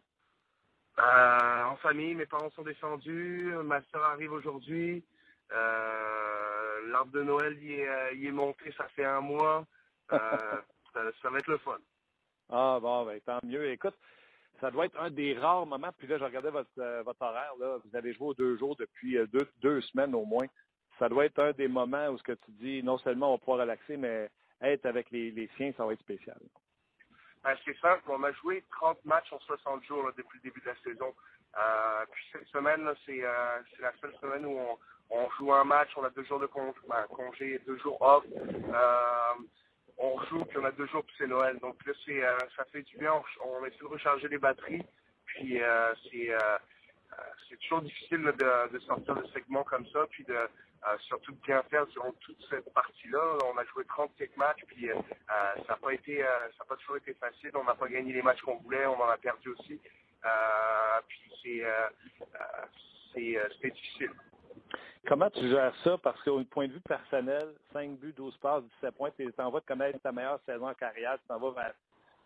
En famille, mes parents sont descendus. Ma soeur arrive aujourd'hui. L'arbre de Noël y est, y est monté. Ça fait un mois. Ça, ça va être le fun. Ah bon, ben tant mieux. Écoute, ça doit être un des rares moments. Puis là, je regardais votre, euh, votre horaire. Là. Vous avez joué aux deux jours depuis euh, deux, deux semaines au moins. Ça doit être un des moments où ce que tu dis, non seulement on va pouvoir relaxer, mais être avec les, les siens, ça va être spécial. Ben, c'est simple, on a joué 30 matchs en 60 jours là, depuis le début de la saison. Euh, puis cette semaine, c'est, euh, la seule semaine où on, on joue un match, on a deux jours de ben, congé, deux jours off. Euh, on joue, puis on a deux jours, puis c'est Noël. Donc là, euh, ça fait du bien, on, on essaie de recharger les batteries. Puis euh, c'est, euh, c'est toujours difficile de, sortir de segments comme ça, puis de surtout de bien faire durant toute cette partie-là. On a joué 37 matchs, puis ça n'a pas pas toujours été facile. On n'a pas gagné les matchs qu'on voulait, on en a perdu aussi. Puis c'est, c'est, difficile. Comment tu gères ça? Parce qu'au point de vue personnel, 5 buts, 12 passes, 17 points, tu t'en vas de connaître ta meilleure saison en carrière, tu t'en vas vers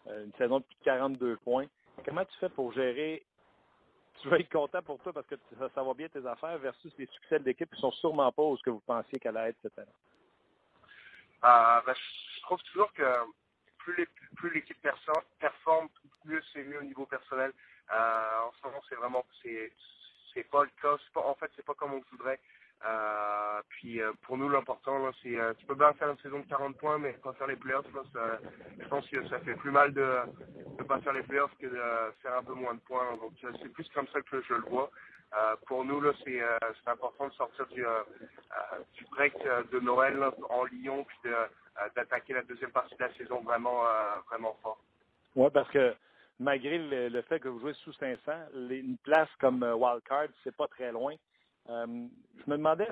euh, une saison de plus de 42 points. Comment tu fais pour gérer, tu vas être content pour toi parce que ça, ça va bien tes affaires versus les succès de l'équipe qui sont sûrement pas où ce que vous pensiez qu'elle allait être cette année? Euh, ben, je trouve toujours que plus plus l'équipe performe, mieux c'est mieux au niveau personnel. Euh, en ce moment, c'est vraiment c'est pas le cas. Pas, en fait, c'est pas comme on voudrait. Euh, puis euh, pour nous, l'important, c'est euh, tu peux bien faire une saison de 40 points, mais pas faire les playoffs, là, ça, je pense que ça fait plus mal de ne pas faire les playoffs que de faire un peu moins de points. Donc euh, c'est plus comme ça que je le vois. Pour nous, là, c'est important de sortir du, du break de Noël en Lyon, puis d'attaquer la deuxième partie de la saison vraiment, vraiment fort. Oui, parce que malgré le, fait que vous jouez sous 500, les- une place comme euh, Wildcard, c'est pas très loin. Euh, je me demandais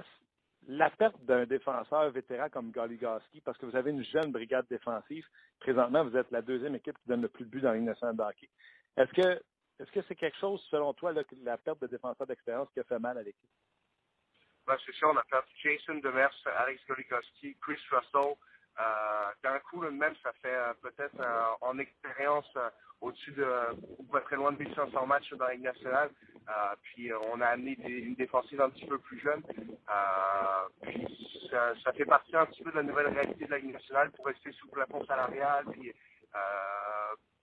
la perte d'un défenseur vétéran comme Goligoski, parce que vous avez une jeune brigade défensive. Présentement, vous êtes la deuxième équipe qui donne le plus de buts dans Ligue nationale de. Est-ce que est-ce que c'est quelque chose, selon toi, la perte de défenseur d'expérience qui a fait mal à l'équipe? Ben, c'est ça, on a perdu Jason Demers, Alex Goligoski, Chris Russell. Euh, D'un coup, même, ça fait euh, peut-être euh, en expérience au-dessus de, pas très loin de 1500 matchs dans la Ligue nationale. Puis on a amené une défensive un petit peu plus jeune. Puis ça, fait partie un petit peu de la nouvelle réalité de la Ligue nationale pour rester sous plafond salarial. Puis,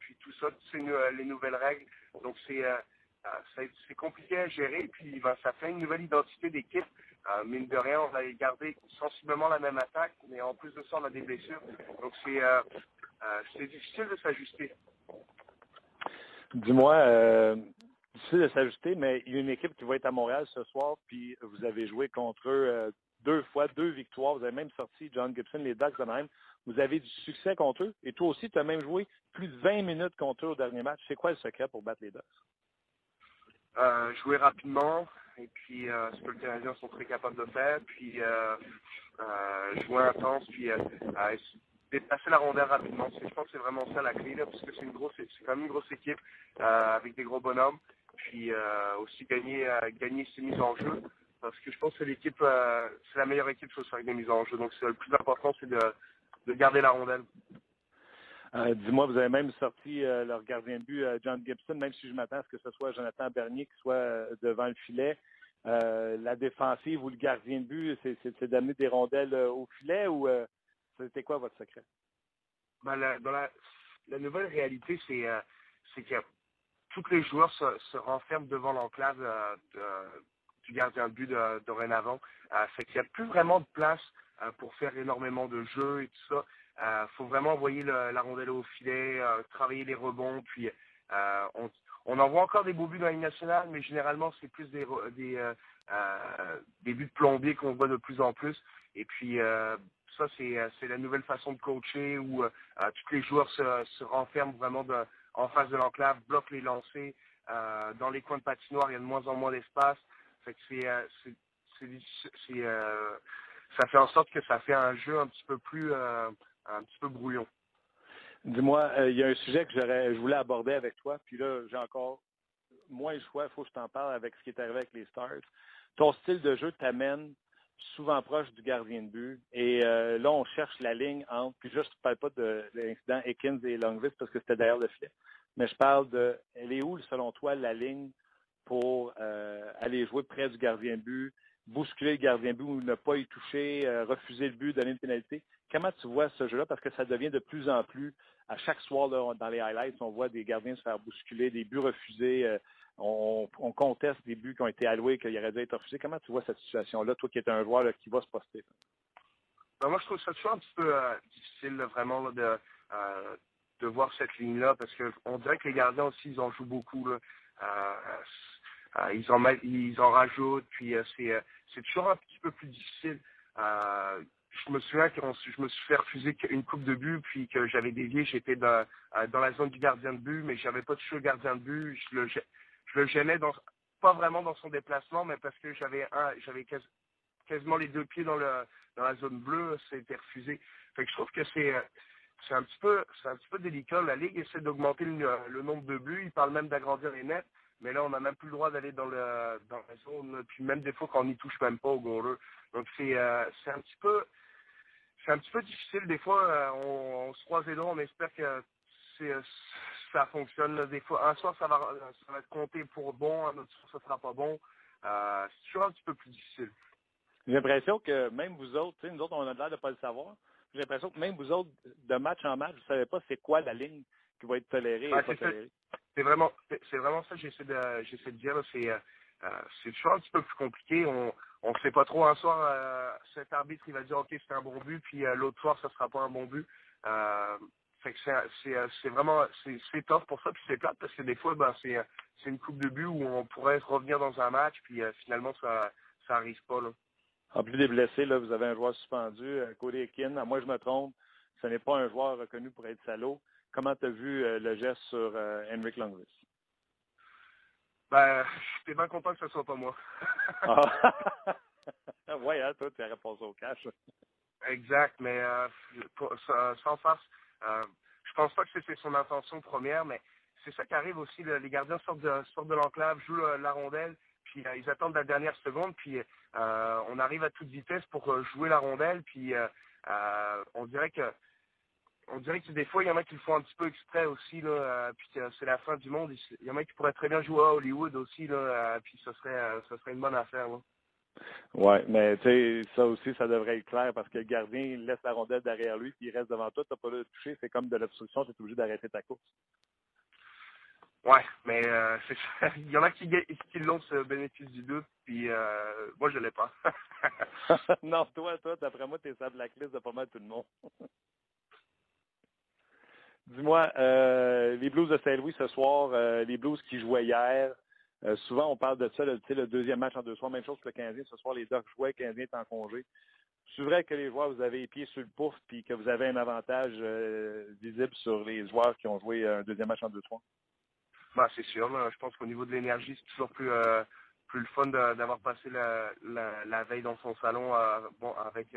puis tout ça, c'est les nouvelles règles. Donc c'est c'est c'est compliqué à gérer. Puis ben, ça fait une nouvelle identité d'équipe. Euh, mine de rien, on va garder sensiblement la même attaque, mais en plus de ça, on a des blessures. Donc c'est euh, euh, c'est difficile de s'ajuster. Dis-moi, euh, difficile de s'ajuster, mais il y a une équipe qui va être à Montréal ce soir, puis vous avez joué contre eux deux fois, deux victoires. Vous avez même sorti John Gibson, les Ducks de même. Vous avez du succès contre eux. Et toi aussi, tu as même joué plus de 20 minutes contre eux au dernier match. C'est quoi le secret pour battre les Ducks? Jouer rapidement, et puis euh, ce que les Canadiens sont très capables de faire, puis euh, euh, jouer intense, puis dépasser la rondelle rapidement. Je pense que c'est vraiment ça la clé, là, parce que c'est quand même une grosse équipe avec des gros bonhommes, puis aussi gagner, gagner ses mises en jeu, parce que je pense que l'équipe, c'est la meilleure équipe sur ce avec des mises en jeu. Donc le plus important, c'est de garder la rondelle. Euh, Dis-moi, vous avez même sorti euh, leur gardien de but, euh, John Gibson, même si je m'attends à ce que ce soit Jonathan Bernier qui soit devant le filet. la défensive ou le gardien de but, c'est d'amener des rondelles au filet ou c'était quoi votre secret? Ben, la, dans la, nouvelle réalité, c'est que tous les joueurs se, renferment devant l'enclave du gardien de but de, dorénavant. Fait qu'il n'y a plus vraiment de place pour faire énormément de jeux et tout ça. Il faut vraiment envoyer la rondelle au filet, travailler les rebonds, puis on, on en voit encore des beaux buts dans la Ligue nationale, mais généralement, c'est plus des, euh, euh, buts de plombier qu'on voit de plus en plus. Et puis, euh, ça, c'est, la nouvelle façon de coacher où euh, tous les joueurs se, renferment vraiment en face de l'enclave, bloquent les lancers. Euh, dans les coins de patinoire, il y a de moins en moins d'espace. Ça fait en sorte que ça fait un jeu un petit peu plus, un petit peu brouillon. Dis-moi, euh, il y a un sujet que je voulais aborder avec toi, puis là, j'ai encore moins le choix, il faut que je t'en parle avec ce qui est arrivé avec les Stars. Ton style de jeu t'amène souvent proche du gardien de but. Et euh, là, on cherche la ligne entre, puis juste, je ne parle pas de, l'incident Ekins et Longvis parce que c'était derrière le filet. Mais je parle de, elle est où, selon toi, la ligne pour euh, aller jouer près du gardien de but, bousculer le gardien de but ou ne pas y toucher, refuser le but, donner une pénalité? Comment tu vois ce jeu-là? Parce que ça devient de plus en plus, à chaque soir dans les highlights, on voit des gardiens se faire bousculer, des buts refusés. Euh, on, on, conteste des buts qui ont été alloués, qui auraient dû être refusés. Comment tu vois cette situation-là, toi qui es un joueur qui va se poster? Ben, moi, je trouve ça toujours un petit peu euh, difficile vraiment euh, de voir cette ligne-là parce qu'on dirait que les gardiens aussi, ils en jouent beaucoup. Ils, en, rajoutent, puis c'est toujours un petit peu plus difficile je me souviens que je me suis fait refuser une coupe de but, puis que j'avais dévié, j'étais dans, euh, dans la zone du gardien de but, mais j'avais pas touché le gardien de but. Je le, je le gênais pas vraiment dans son déplacement, mais parce que j'avais j'avais quasiment les deux pieds dans la zone bleue, c'était refusé. Fait que je trouve que c'est, c'est un petit peu, c'est un petit peu délicat. La Ligue essaie d'augmenter le, nombre de buts. Il parle même d'agrandir les nets. Mais là, on n'a même plus le droit d'aller dans, la zone. Puis même des fois, quand on n'y touche même pas au goaler. Donc, c'est, euh, c'est un petit peu c'est un petit peu difficile. Des fois, euh, on, on, se croise les doigts, on espère que euh, ça fonctionne. Des fois, un soir, ça va, ça va être compté pour bon, un autre soir, ça sera pas bon. Euh, c'est toujours un petit peu plus difficile. J'ai l'impression que même vous autres, nous autres, on a l'air de pas le savoir. J'ai l'impression que même vous autres, de match en match, vous savez pas c'est quoi la ligne qui va être tolérée et pas tolérée. C'est vraiment, c'est vraiment ça que j'essaie de, j'essaie de dire. C'est, euh, c'est toujours un petit peu plus compliqué. On on ne sait pas trop. Un soir, euh, cet arbitre, il va dire OK, c'est un bon but, puis euh, l'autre soir, ça sera pas un bon but. Euh, que c'est vraiment c'est tough pour ça, puis c'est plate parce que des fois, ben, c'est une coupe de but où on pourrait revenir dans un match, puis finalement, ça ça pas. Là. En plus des blessés, là, vous avez un joueur suspendu, Cody Ekin. Moi, je me trompe, ce n'est pas un joueur reconnu pour être salaud. Comment tu as vu le geste sur Henrik Longvis? Ben, j'étais bien content que ce soit pas moi. ah. ouais, hein, toi, tu as répondu au cash. exact, mais euh, sans face, euh, je pense pas que c'était son intention première, mais c'est ça qui arrive aussi. les gardiens sortent de, sortent de l'enclave, jouent la, rondelle, puis euh, ils attendent la dernière seconde, puis on arrive à toute vitesse pour jouer la rondelle, puis on dirait que on dirait que des fois, il y en a qui le font un petit peu exprès aussi, là, euh, puis c'est la fin du monde. Il y en a qui pourraient très bien jouer à Hollywood aussi, là, euh, puis ce serait, euh, ce serait une bonne affaire. Là. Ouais, mais tu sais, ça aussi, ça devrait être clair parce que le gardien laisse la rondelle derrière lui, puis il reste devant toi, tu n'as pas le toucher, c'est comme de l'obstruction, tu es obligé d'arrêter ta course. Ouais, mais euh, il y en a qui, qui l'ont ce bénéfice du doute, puis euh, moi je l'ai pas. non, toi, toi, d'après moi, tu es sur la liste de pas mal tout le monde. Dis-moi, euh, les Blues de Saint-Louis ce soir, euh, les Blues qui jouaient hier, euh, souvent on parle de ça, le, le deuxième match en deux soirs, même chose que le Canadien. Ce soir, les Ducks jouaient, le Canadien est en congé. C'est vrai que les joueurs, vous avez les pieds sur le pouf puis que vous avez un avantage visible sur les joueurs qui ont joué un deuxième match en deux soirs? Ben, c'est sûr. Je pense qu'au niveau de l'énergie, c'est toujours plus, plus le fun d'avoir passé la, la, la, veille dans son salon bon, avec,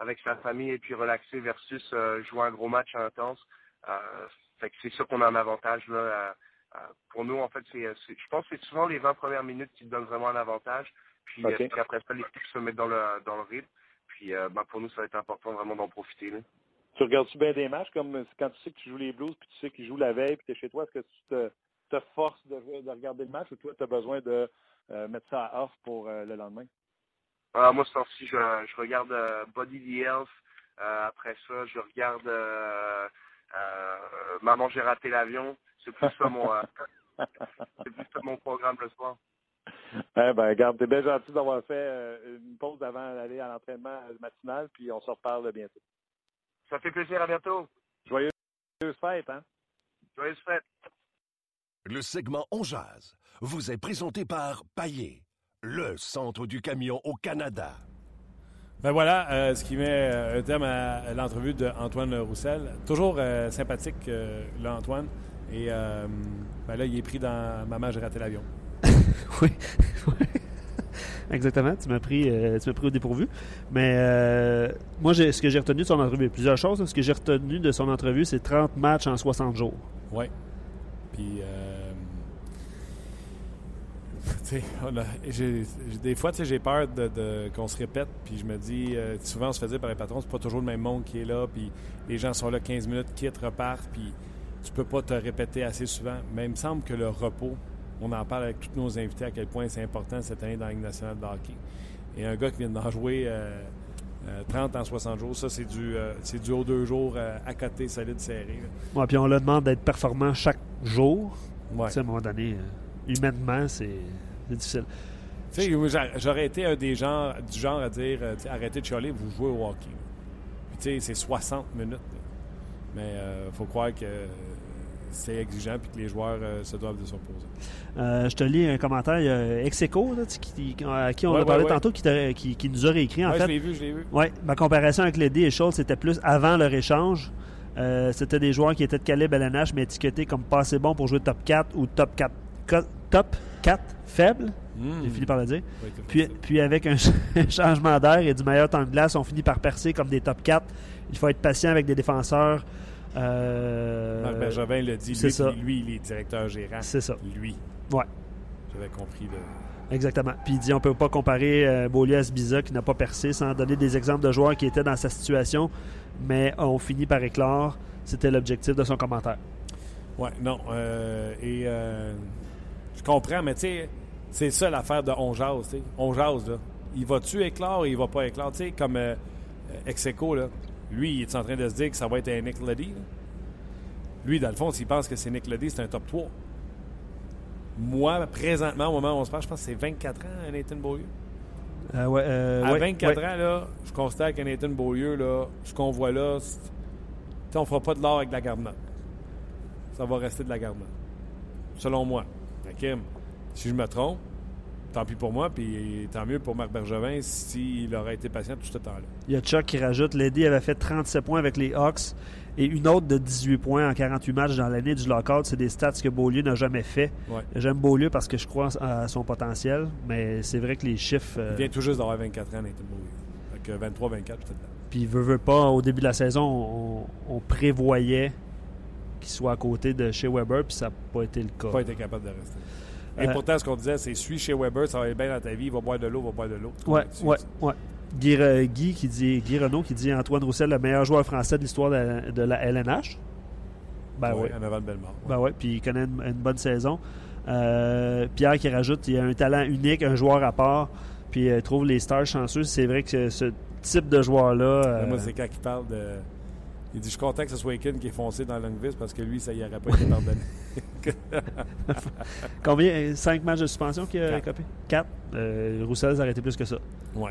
avec sa famille et puis relaxer versus jouer un gros match intense. Euh, c'est sûr qu'on a un avantage là. Euh, euh, pour nous, en fait, c'est, je pense que c'est souvent les 20 premières minutes qui donnent vraiment un avantage. Puis, après ça, l'équipe se met dans le dans le rythme. Puis ben, pour nous, ça va être important vraiment d'en profiter. Là. Tu regardes-tu bien des matchs comme quand tu sais que tu joues les Blues, puis tu sais qu'ils jouent la veille, puis tu es chez toi, est-ce que tu te te force de, de regarder le match ou toi, tu as besoin de euh, mettre ça à off pour euh, le lendemain? Euh, moi, ce temps-ci, je, je regarde euh, Body the. Euh, après ça, je regarde euh, euh, Maman, j'ai raté l'avion. C'est plus ça mon, euh, c'est plus ça mon programme le soir. Eh ben, regarde, t'es bien gentil d'avoir fait euh, une pause avant d'aller à l'entraînement matinal, puis on se reparle bientôt. Ça fait plaisir, à bientôt. Joyeuse fête, hein? Joyeuse fête. Le segment On Jazz vous est présenté par Paillé, le centre du camion au Canada. Ben voilà, euh, ce qui met euh, un terme à, l'entrevue d'Antoine Roussel. Toujours euh, sympathique, euh, là, Antoine. Et ben là, il est pris dans Maman, j'ai raté l'avion. oui. Exactement. Tu m'as pris, tu pris au dépourvu. Mais moi, ce que j'ai retenu de son entrevue, plusieurs choses. Ce que j'ai retenu de son entrevue, c'est 30 matchs en 60 jours. Oui. Puis, euh, tu sais, on a- j'ai- des fois, j'ai peur de, de- qu'on se répète. Puis je me dis, euh, souvent, on se fait dire par les patrons, c'est pas toujours le même monde qui est là. Puis les gens sont là 15 minutes, quittent, repartent. Puis tu peux pas te répéter assez souvent. Mais il me semble que le repos, on en parle avec tous nos invités à quel point c'est important cette année dans la Ligue nationale de hockey. Et un gars qui vient d'en jouer euh, euh, 30 en 60 jours, ça, c'est du, euh, c'est du haut deux jours euh, à côté, solide, serré. Ouais, puis on leur demande d'être performant chaque jour. Ouais. Tu sais, à un moment donné, euh, humainement, c'est c'est difficile. J'aurais été un des gens du genre à dire euh, arrêtez de chialer, vous jouez au hockey. Puis c'est 60 minutes. là. Mais il faut croire que euh, c'est exigeant et que les joueurs euh, se doivent de s'opposer. Euh, je te lis un commentaire. Execo, là, qui, à qui on Ouais, a parlé ouais, ouais. tantôt, qui, t'a- qui- qui nous a réécrit. En Ouais, fait, je l'ai vu, je l'ai vu. Oui, ma comparaison avec Leddy et Schultz, c'était plus avant leur échange. Euh, c'était des joueurs qui étaient de calibre LNH, mais étiquetés comme pas assez bons pour jouer top 4 ou top 4, co- top 4 faible. Mm. J'ai fini par le dire. Puis, puis avec un changement d'air et du meilleur temps de glace, on finit par percer comme des top 4. Il faut être patient avec des défenseurs. Euh, Marc Bergevin l'a dit, lui, ça. lui, il est directeur gérant. C'est ça. Lui. Ouais. J'avais compris. Le... Exactement. Puis il dit on peut pas comparer euh, Beaulieu à Sbiza qui n'a pas percé sans donner des exemples de joueurs qui étaient dans sa situation, mais on finit par éclore. C'était l'objectif de son commentaire. Ouais, non. euh, et euh, je comprends, mais tu sais, c'est ça l'affaire de on jase, tu sais. On jase, là. Il va-tu éclore ou il va pas éclore? Tu sais, comme euh, euh, Execo, là. Lui, il est en train de se dire que ça va être un Nick Leddy, là? Lui, dans le fond, s'il pense que c'est Nick Leddy, c'est un top 3. Moi, présentement, au moment où on se parle, je pense que c'est 24 ans, Nathan Beaulieu. Euh, ouais, euh, à ouais, 24 ouais. ans, là, je constate que Nathan Beaulieu, là, ce qu'on voit là, c'est- tu sais, on fera pas de l'or avec de la garde Ça va rester de la garde Selon moi. Si je me trompe, tant pis pour moi, puis tant mieux pour Marc Bergevin s'il aurait été patient tout ce temps-là. Il y a Chuck qui rajoute Lady avait fait 37 points avec les Hawks et une autre de 18 points en 48 matchs dans l'année du lockout. C'est des stats que Beaulieu n'a jamais fait. Ouais. J'aime Beaulieu parce que je crois à son potentiel, mais c'est vrai que les chiffres. euh, Il vient tout juste d'avoir 24 ans, Nathan Beaulieu. Fait que 23-24, j'étais dedans. Puis, veut, veut pas, au début de la saison, on, on prévoyait qu'il soit à côté de chez Weber, puis ça n'a pas été le cas. Pas été capable de rester. Et Euh, pourtant, ce qu'on disait, c'est suis chez Weber, ça va aller bien dans ta vie, va boire de l'eau, va boire de l'eau. Ouais, ouais, ça. ouais. Guy, Guy qui dit, Guy Renault qui dit Antoine Roussel, le meilleur joueur français de l'histoire de, la- de la LNH. Ben oui. Ouais, avant de Bellemare. Ben ouais, puis il connaît une, une bonne saison. Euh, Pierre qui rajoute il a un talent unique, un joueur à part, puis il trouve les stars chanceux. C'est vrai que ce type de joueur-là. euh, Moi, c'est quand il parle de. Il dit Je suis content que ce soit Ekin qui est foncé dans Longvis parce que lui, ça y aurait pas été pardonné. combien 5 matchs de suspension qu'il a Quatre. copé 4. Roussel a arrêté plus que ça. ouais.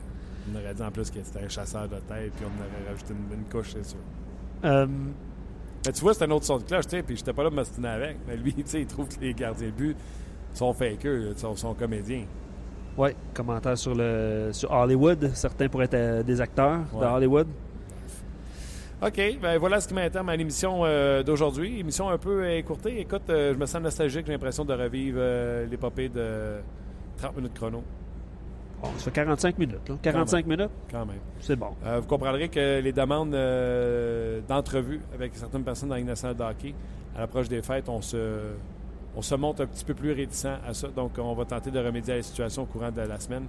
On aurait dit en plus que c'était un chasseur de tête, puis on aurait rajouté une, une couche, c'est sûr. Euh, Mais tu vois, c'est un autre son de cloche, tu sais, puis j'étais pas là de m'ostiner avec. Mais lui, tu sais, il trouve que les gardiens de but sont fakeux, sont, sont comédiens. ouais, commentaire sur, le, sur Hollywood. Certains pourraient être euh, des acteurs de Ouais. Hollywood. OK, ben voilà ce qui m'intéresse à l'émission euh, d'aujourd'hui. Émission un peu écourtée. Écoute, euh, je me sens nostalgique, j'ai l'impression de revivre euh, l'épopée de 30 minutes chrono, Bon, ça fait 45 minutes. là. 45 minutes, quand même. c'est bon. Vous comprendrez que les demandes d'entrevue avec certaines personnes dans la Ligue nationale de hockey, à l'approche des fêtes, on se, on se montre un petit peu plus réticent à ça. Donc, on va tenter de remédier à la situation au courant de la semaine.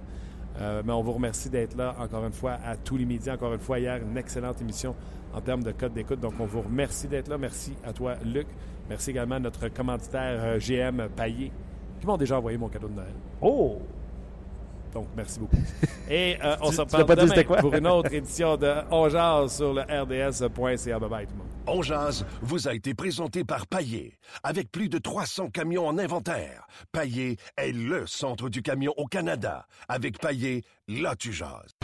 Mais on vous remercie d'être là encore une fois à tous les midis. Encore une fois, hier, une excellente émission en termes de code d'écoute. Donc, on vous remercie d'être là. Merci à toi, Luc. Merci également à notre commanditaire euh, GM Paillé, qui m'ont déjà envoyé mon cadeau de Noël. Oh! Donc, merci beaucoup. Et euh, on se reparle demain quoi? pour une autre édition de On Jase sur le RDS.ca. Bye bye tout le monde. On jase vous a été présenté par Paillé. Avec plus de 300 camions en inventaire, Paillé est le centre du camion au Canada. Avec Paillé, là tu jases.